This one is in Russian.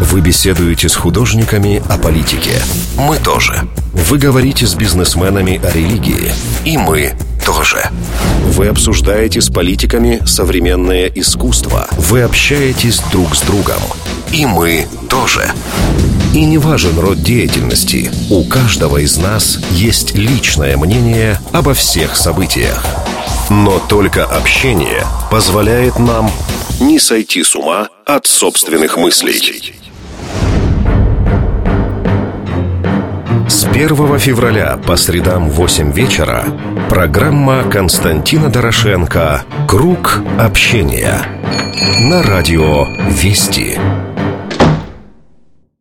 Вы беседуете с художниками о политике. Мы тоже. Вы говорите с бизнесменами о религии. И мы тоже. Вы обсуждаете с политиками современное искусство. Вы общаетесь друг с другом. И мы тоже. И не важен род деятельности. У каждого из нас есть личное мнение обо всех событиях. Но только общение позволяет нам не сойти с ума от собственных мыслей. 1 февраля по средам в 8 вечера программа Константина Дорошенко «Круг общения» на радио «Вести».